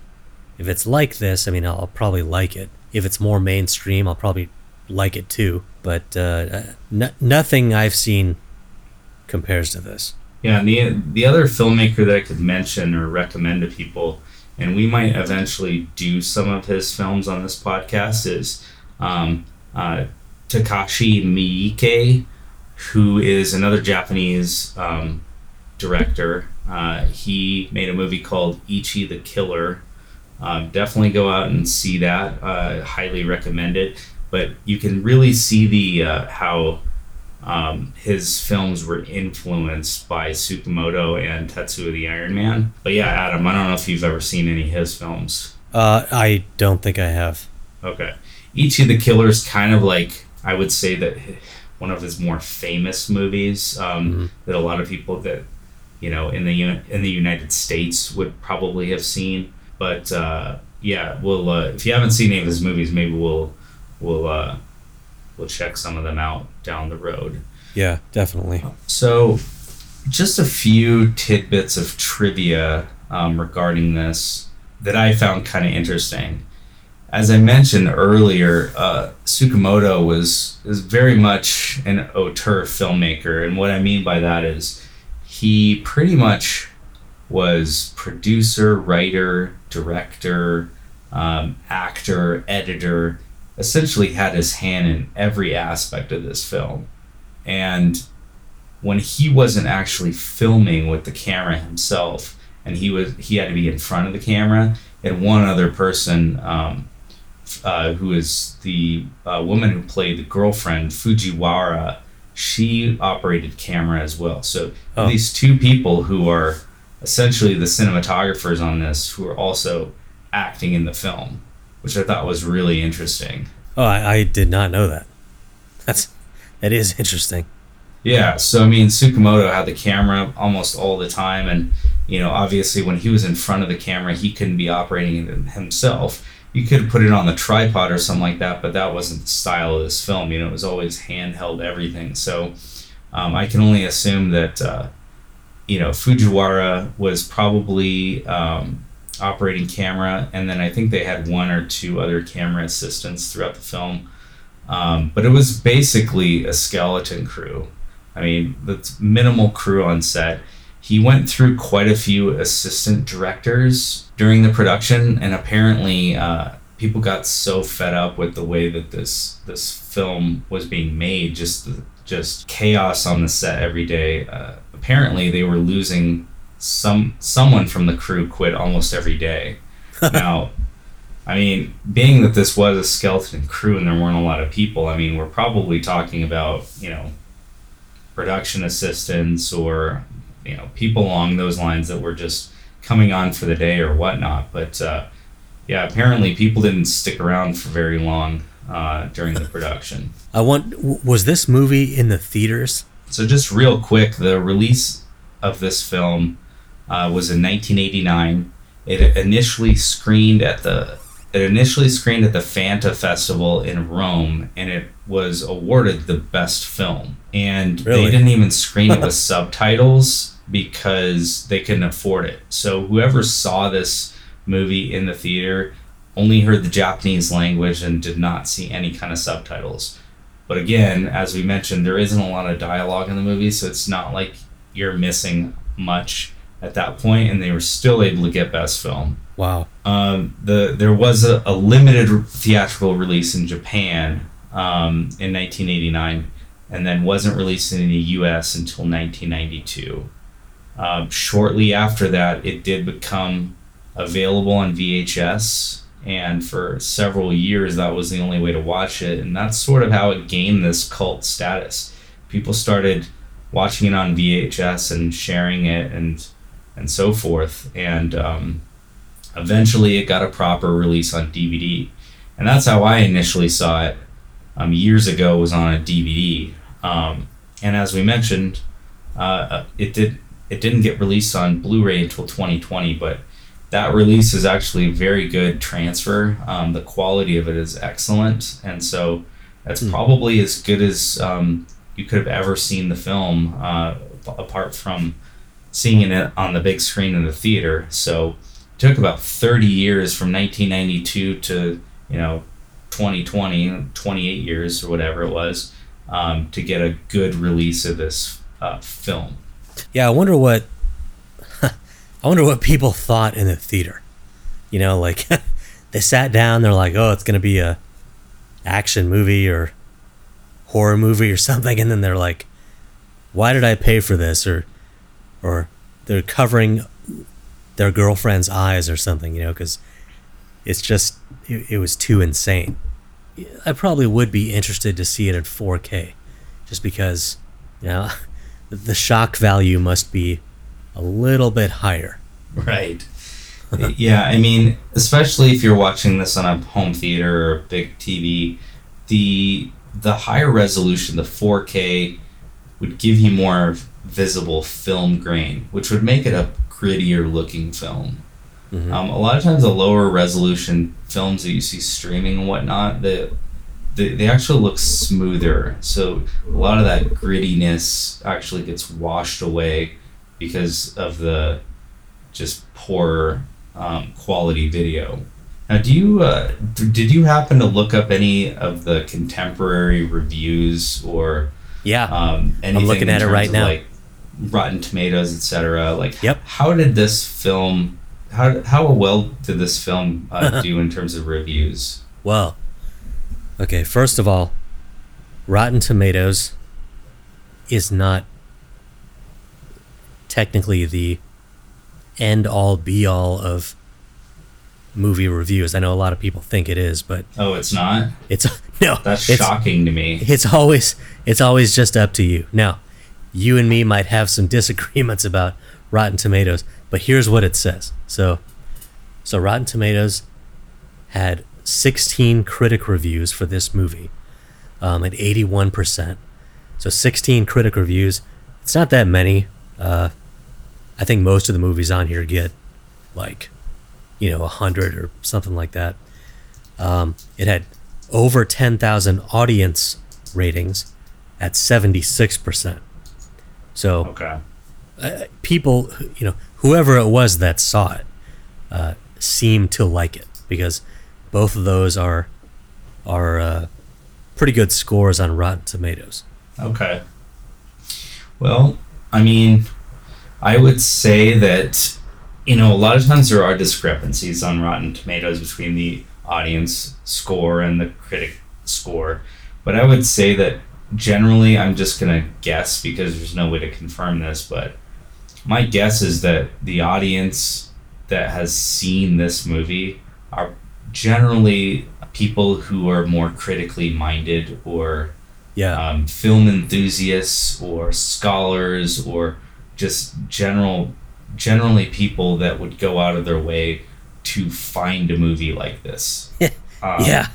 if it's like this, I mean, I'll, I'll probably like it. If it's more mainstream, I'll probably like it too. But uh, n- nothing I've seen compares to this. Yeah, and the the other filmmaker that I could mention or recommend to people, and we might eventually do some of his films on this podcast, is um, uh, Takashi Miike, who is another Japanese um, director. Uh, he made a movie called Ichi the Killer. Um, definitely go out and see that. Uh, highly recommend it. But you can really see the uh, how um, his films were influenced by Tsukamoto and Tetsuo the Iron Man. But yeah, Adam, I don't know if you've ever seen any of his films. Uh, I don't think I have. Okay. Ichi the Killer is kind of like, I would say that one of his more famous movies um, that a lot of people that, you know, in the, in the United States would probably have seen. But uh, yeah, we'll, uh, if you haven't seen any of his movies, maybe we'll, we'll, uh, we'll check some of them out down the road. Yeah, definitely. So, just a few tidbits of trivia um, regarding this that I found kind of interesting. As I mentioned earlier, uh, Tsukamoto was is very much an auteur filmmaker, and what I mean by that is he pretty much was producer, writer, director, um, actor, editor, essentially had his hand in every aspect of this film. And when he wasn't actually filming with the camera himself, and he was he had to be in front of the camera, and one other person um, uh, who is the uh, woman who played the girlfriend Fujiwara, she operated camera as well. So Oh. these two people who are essentially the cinematographers on this, who are also acting in the film, which I thought was really interesting. Oh, I, I did not know that. That's that is interesting. Yeah, so I mean, Tsukamoto had the camera almost all the time, and you know, obviously, when he was in front of the camera, he couldn't be operating it himself. You could put it on the tripod or something like that, but that wasn't the style of this film. You know, it was always handheld everything. So um, I can only assume that uh, you know Fujiwara was probably um, operating camera, and then I think they had one or two other camera assistants throughout the film. Um, but it was basically a skeleton crew. I mean, that's minimal crew on set. He went through quite a few assistant directors during the production, and apparently, uh, people got so fed up with the way that this this film was being made, just just chaos on the set every day. Uh, apparently, they were losing some someone from the crew quit almost every day. now, I mean, being that this was a skeleton crew and there weren't a lot of people, I mean, we're probably talking about you know production assistants or you know people along those lines that were just coming on for the day or whatnot. But uh, yeah, apparently people didn't stick around for very long uh, during the production. I want. Was this movie in the theaters? So just real quick, the release of this film uh, was in 1989. It initially screened at the it initially screened at the Fanta Festival in Rome, and it was awarded the best film. And Really? they didn't even screen it with subtitles because they couldn't afford it. So whoever saw this movie in the theater only heard the Japanese language and did not see any kind of subtitles. But again, as we mentioned, there isn't a lot of dialogue in the movie, so it's not like you're missing much at that point, and they were still able to get best film. Wow. Um, the there was a, a limited theatrical release in Japan um, in 1989, and then wasn't released in the U.S. until 1992. Um, shortly after that, it did become available on VHS, and for several years, that was the only way to watch it, and that's sort of how it gained this cult status. People started watching it on VHS and sharing it, and and so forth, and um, eventually it got a proper release on DVD, and that's how I initially saw it. Um, years ago was on a DVD, um, and as we mentioned, uh, it did it didn't get released on Blu-ray until 2020, but that release is actually very good transfer. Um, the quality of it is excellent, and so that's Hmm. probably as good as um, you could have ever seen the film, uh, apart from seeing it on the big screen in the theater. So it took about 30 years from 1992 to you know 2020, 28 years or whatever it was, um, to get a good release of this uh, film. Yeah, I wonder what. I wonder what people thought in the theater. You know, like they sat down. They're like, "Oh, it's gonna be a action movie or horror movie or something," and then they're like, "Why did I pay for this?" Or, or they're covering their girlfriend's eyes or something. You know, because it's just it, it was too insane. I probably would be interested to see it in 4K, just because, you know, the shock value must be a little bit higher. Right. yeah, I mean, especially if you're watching this on a home theater or a big TV, the the higher resolution, the 4K, would give you more visible film grain, which would make it a grittier looking film. Mhm. Um, a lot of times, the lower resolution films that you see streaming and whatnot, the they, they actually look smoother. So a lot of that grittiness actually gets washed away because of the just poor um, quality video. Now, do you uh, d- did you happen to look up any of the contemporary reviews or Yeah. um, anything looking at it right now. Like, Rotten Tomatoes, etc. Like, Yep. how did this film? How how well did this film uh, do in terms of reviews? Well, okay, first of all, Rotten Tomatoes is not technically the end all be all of movie reviews. I know a lot of people think it is, but Oh, it's not. it's no. That's it's, shocking to me. It's always it's always just up to you. Now, you and me might have some disagreements about Rotten Tomatoes, but here's what it says. So, so Rotten Tomatoes had 16 critic reviews for this movie, um, at 81 percent. So 16 critic reviews. It's not that many. Uh, I think most of the movies on here get like, you know, a 100 or something like that. Um, it had over 10,000 audience ratings at 76%. So Okay. people, you know, whoever it was that saw it, uh, seemed to like it because both of those are are uh, pretty good scores on Rotten Tomatoes. Okay. Well, I mean, I would say that, you know, a lot of times there are discrepancies on Rotten Tomatoes between the audience score and the critic score. But I would say that generally, I'm just going to guess because there's no way to confirm this, but my guess is that the audience that has seen this movie are generally people who are more critically minded or Yeah, um, film enthusiasts or scholars or just general generally people that would go out of their way to find a movie like this. Um, yeah,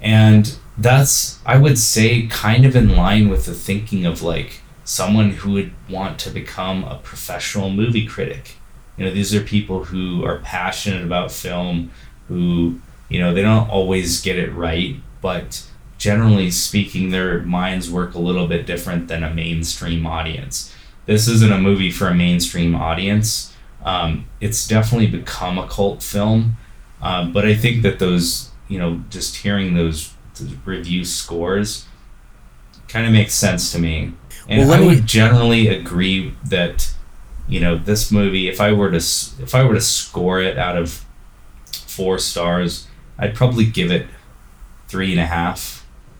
and that's i would say kind of in line with the thinking of like someone who would want to become a professional movie critic. You know these are people who are passionate about film who you know they don't always get it right but generally speaking their minds work a little bit different than a mainstream audience this isn't a movie for a mainstream audience. Um, it's definitely become a cult film um, but i think that those you know just hearing those, those review scores kind of makes sense to me. And Well, i me- would generally agree that you know this movie if i were to if i were to score it out of four stars i'd probably give it three and a half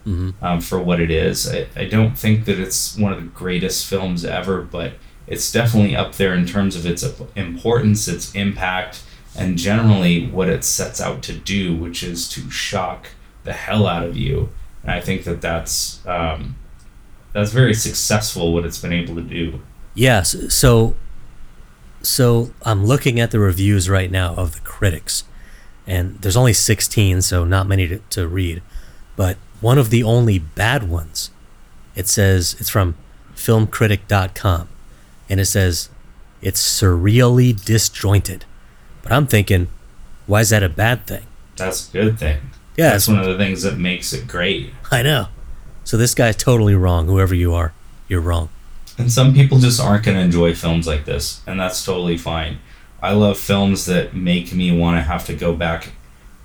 hmm um, for what it is I, I don't think that it's one of the greatest films ever but it's definitely up there in terms of its importance its impact and generally what it sets out to do which is to shock the hell out of you and i think that that's um, that's very successful what it's been able to do Yes. So, so I'm looking at the reviews right now of the critics, and there's only 16, so not many to, to read. But one of the only bad ones, it says it's from filmcritic.com, and it says it's surreally disjointed. But I'm thinking, why is that a bad thing? that's a good thing Yeah, that's one of the things that makes it great I know. So this guy's totally wrong. Whoever you are, you're wrong. And some people just aren't going to enjoy films like this, and that's totally fine. I love films that make me want to have to go back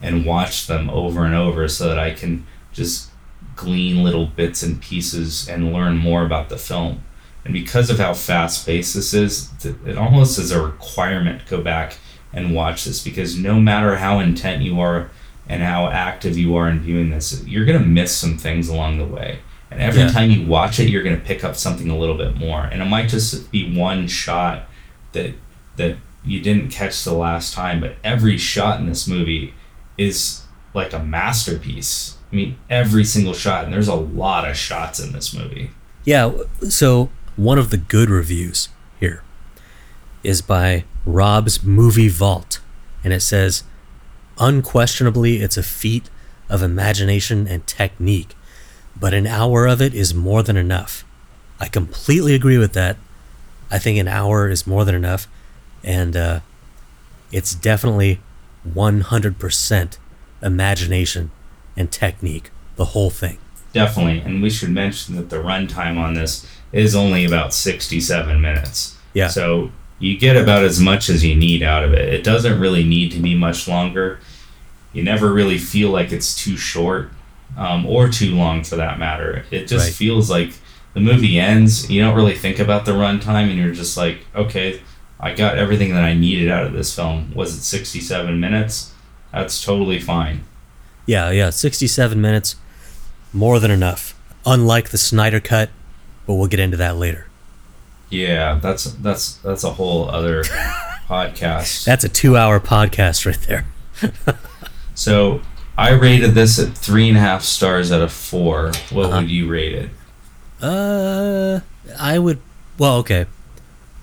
and watch them over and over so that I can just glean little bits and pieces and learn more about the film. And because of how fast paced this is, it almost is a requirement to go back and watch this because no matter how intent you are and how active you are in viewing this, you're going to miss some things along the way. And every Yeah. time you watch it, you're going to pick up something a little bit more. And it might just be one shot that that you didn't catch the last time, but every shot in this movie is like a masterpiece. I mean, every single shot, and there's a lot of shots in this movie. Yeah, so one of the good reviews here is by Rob's Movie Vault, and it says, Unquestionably, it's a feat of imagination and technique, but an hour of it is more than enough. I completely agree with that. I think an hour is more than enough, and uh, it's definitely 100% imagination and technique, the whole thing. Definitely, and we should mention that the runtime on this is only about 67 minutes. Yeah. So you get about as much as you need out of it. It doesn't really need to be much longer. You never really feel like it's too short um, or too long for that matter. It just Right. feels like the movie ends. You don't really think about the runtime, and you're just like, okay, I got everything that I needed out of this film. Was it 67 minutes? That's totally fine. Yeah, yeah, 67 minutes, more than enough. Unlike the Snyder cut, but we'll get into that later. Yeah, that's that's that's a whole other podcast. That's a two-hour podcast right there. So I rated this at three and a half stars out of four. What Uh-huh. would you rate it? Uh, I would. Well, okay.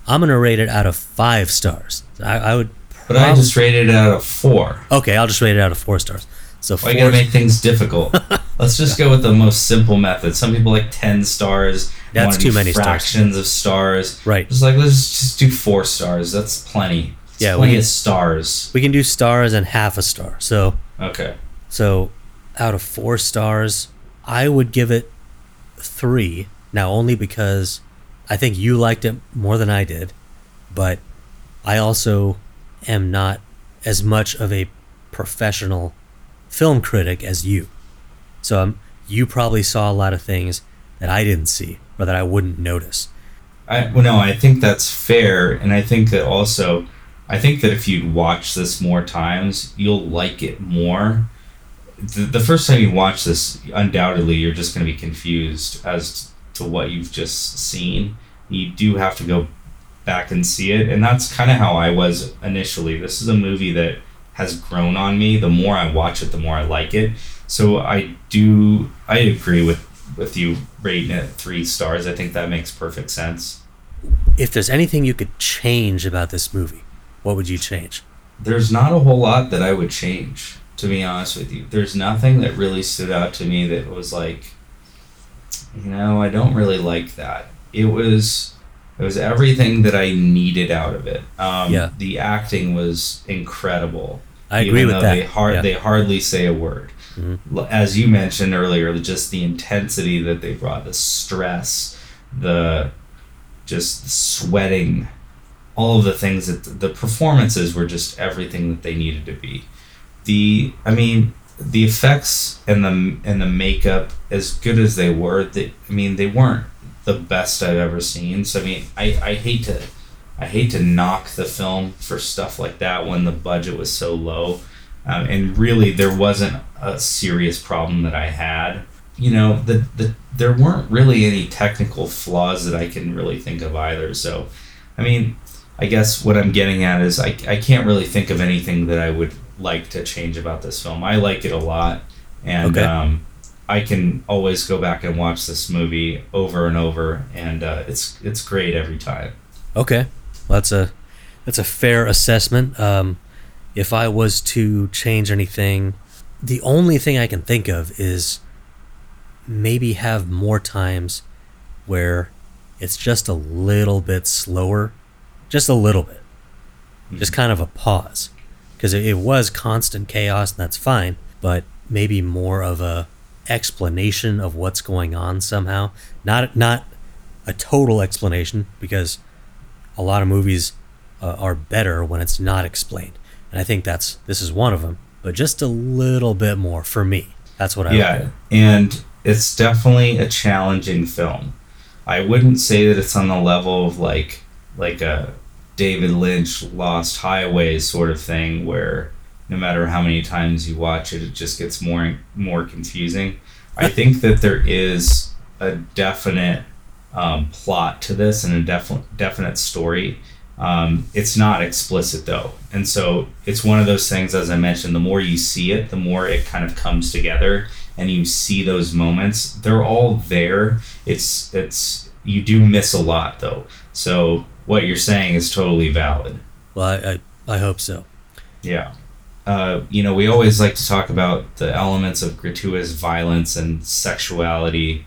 I'm gonna rate it out of five stars. I, I would. But I just rated it out of four. Okay, I'll just rate it out of four stars. So Why four. you gotta make things difficult? Let's just go with the most simple method. Some people like ten stars. That's too many stars. fractions of stars. Right. Just like let's just do four stars. That's plenty. Yeah, we plenty can- of stars. we can do stars and half a star. So Okay. So, out of four stars, I would give it three. Now, only because I think you liked it more than I did, but I also am not as much of a professional film critic as you. So, um, you probably saw a lot of things that I didn't see or that I wouldn't notice. I well, no, I think that's fair, and I think that also, I think that if you'd watch this more times, you'll like it more. The, the first time you watch this, undoubtedly, you're just going to be confused as to what you've just seen. You do have to go back and see it, and that's kind of how I was initially. This is a movie that has grown on me. The more I watch it, the more I like it. So I do, I agree with with you rating it three stars. I think that makes perfect sense. If there's anything you could change about this movie, what would you change? There's not a whole lot that I would change, to be honest with you. There's nothing that really stood out to me that was like, you know, I don't really like that. It was, it was everything that I needed out of it. Um, Yeah. The acting was incredible. I agree with that. They, hard, Yeah. they hardly say a word. Mhm. As you mentioned earlier, just the intensity that they brought, the stress, the just sweating, all of the things that the performances were just everything that they needed to be. The I mean, the effects and the and the makeup, as good as they were, they, I mean, they weren't the best I've ever seen. So I mean, I, I hate to I hate to knock the film for stuff like that when the budget was so low. Um, and really, there wasn't a serious problem that I had. You know, the, the there weren't really any technical flaws that I can really think of either. So, I mean, I guess what I'm getting at is I, I can't really think of anything that I would like to change about this film. I like it a lot, and Okay. um, I can always go back and watch this movie over and over, and uh, it's it's great every time. Okay, well, that's a that's a fair assessment. Um, if I was to change anything, the only thing I can think of is maybe have more times where it's just a little bit slower, just a little bit, just kind of a pause, because it, it was constant chaos and that's fine, but maybe more of a explanation of what's going on somehow, not not a total explanation because a lot of movies uh, are better when it's not explained, and I think that's this is one of them. But just a little bit more for me. That's what I yeah, and it's definitely a challenging film. I wouldn't say that it's on the level of like like a David Lynch Lost Highways sort of thing where no matter how many times you watch it, it just gets more more confusing. I think that there is a definite um, plot to this and a definite definite story. Um, it's not explicit though, and so it's one of those things. As I mentioned, the more you see it, the more it kind of comes together, and you see those moments. They're all there. It's it's you do miss a lot though. So what you're saying is totally valid. Well, I, I I hope so. Yeah. Uh, you know, we always like to talk about the elements of gratuitous violence and sexuality.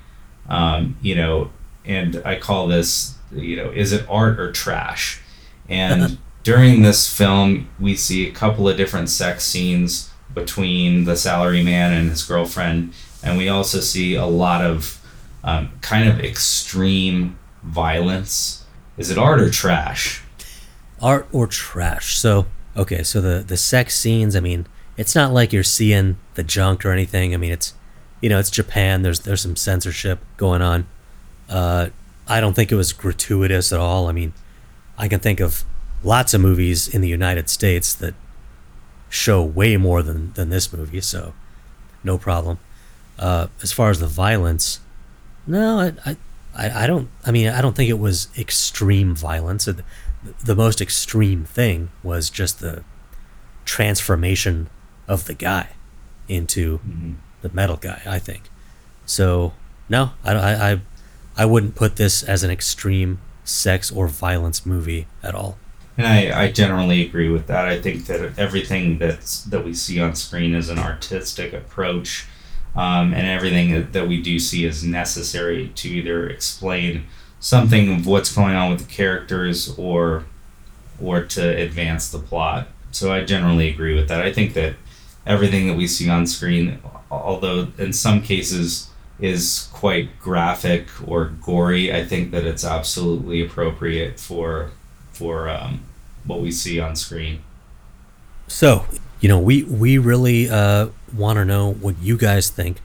Um, you know, and I call this, you know, is it art or trash? And during this film, we see a couple of different sex scenes between the salaryman and his girlfriend, and we also see a lot of um, kind of extreme violence. Is it art or trash? art or trash. So okay, so the the sex scenes. I mean, it's not like you're seeing the junk or anything. I mean, it's you know, it's Japan. There's there's some censorship going on. Uh, I don't think it was gratuitous at all. I mean, I can think of lots of movies in the United States that show way more than, than this movie, so no problem. Uh, as far as the violence, no, I, I, I don't. I mean, I don't think it was extreme violence. The, the most extreme thing was just the transformation of the guy into Mhm. the metal guy. I think. So no, I, I, I, wouldn't put this as an extreme sex or violence movie at all. And I, I generally agree with that. I think that everything that's that we see on screen is an artistic approach, um, and everything that, that we do see is necessary to either explain something of what's going on with the characters or or to advance the plot. So I generally agree with that. I think that everything that we see on screen, although in some cases is quite graphic or gory, I think that it's absolutely appropriate for for um, what we see on screen. So, you know, we we really uh, want to know what you guys think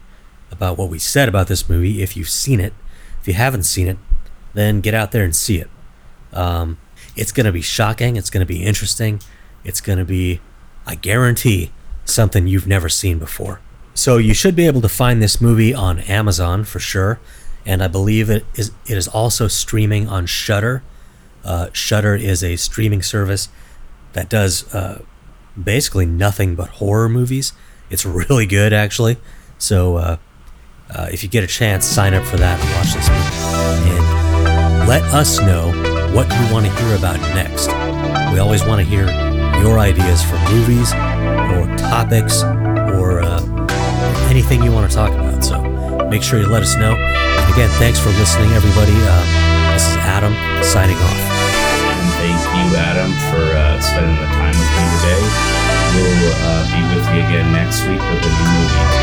about what we said about this movie. If you've seen it, if you haven't seen it, then get out there and see it. Um, it's going to be shocking. It's going to be interesting. It's going to be, I guarantee, something you've never seen before. So you should be able to find this movie on Amazon for sure, and I believe it is it is also streaming on Shudder. Uh, Shudder is a streaming service that does uh, basically nothing but horror movies. It's really good, actually. So uh, uh, if you get a chance, sign up for that and watch this movie. And let us know what you want to hear about next. We always want to hear your ideas for movies or topics anything you want to talk about. So make sure you let us know. Again, thanks for listening, everybody. Uh, this is Adam signing off. And thank you, Adam, for uh, spending the time with me today. We'll uh, be with you again next week with a new movie.